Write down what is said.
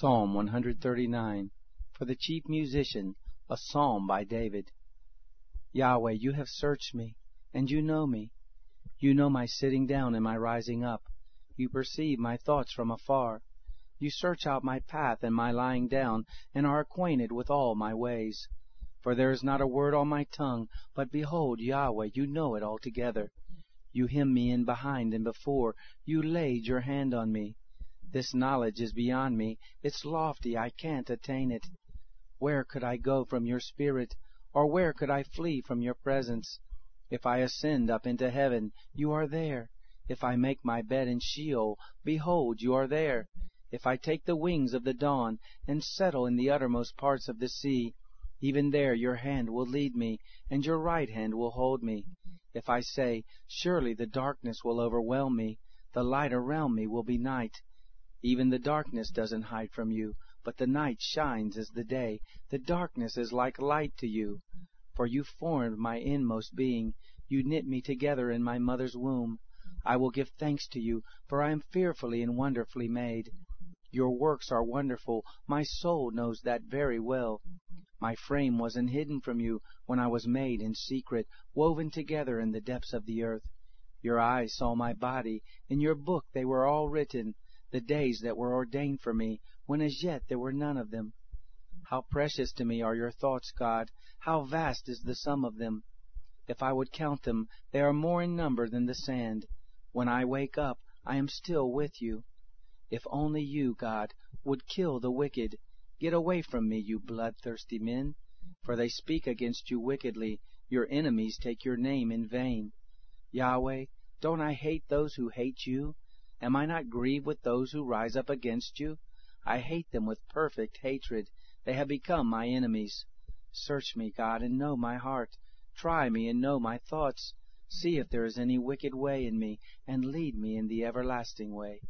Psalm 139 For the chief musician, a psalm by David. Yahweh, you have searched me, and you know me. You know my sitting down and my rising up. You perceive my thoughts from afar. You search out my path and my lying down, and are acquainted with all my ways. For there is not a word on my tongue, but behold, Yahweh, you know it altogether. You hem me in behind and before, you laid your hand on me. This knowledge is beyond me, it's lofty, I can't attain it. Where could I go from your spirit, or where could I flee from your presence? If I ascend up into heaven, you are there. If I make my bed in Sheol, behold, you are there. If I take the wings of the dawn, and settle in the uttermost parts of the sea, even there your hand will lead me, and your right hand will hold me. If I say, Surely the darkness will overwhelm me, the light around me will be night. Even the darkness doesn't hide from you, but the night shines as the day. The darkness is like light to you. For you formed my inmost being. You knit me together in my mother's womb. I will give thanks to you, for I am fearfully and wonderfully made. Your works are wonderful. My soul knows that very well. My frame wasn't hidden from you when I was made in secret, woven together in the depths of the earth. Your eyes saw my body. In your book they were all written the days that were ordained for me, when as yet there were none of them. How precious to me are your thoughts, God! How vast is the sum of them! If I would count them, they are more in number than the sand. When I wake up, I am still with you. If only you, God, would kill the wicked. Get away from me, you bloodthirsty men, for they speak against you wickedly. Your enemies take your name in vain. Yahweh, don't I hate those who hate you? Am I not grieved with those who rise up against you? I hate them with perfect hatred. They have become my enemies. Search me, God, and know my heart. Try me and know my thoughts. See if there is any wicked way in me, and lead me in the everlasting way.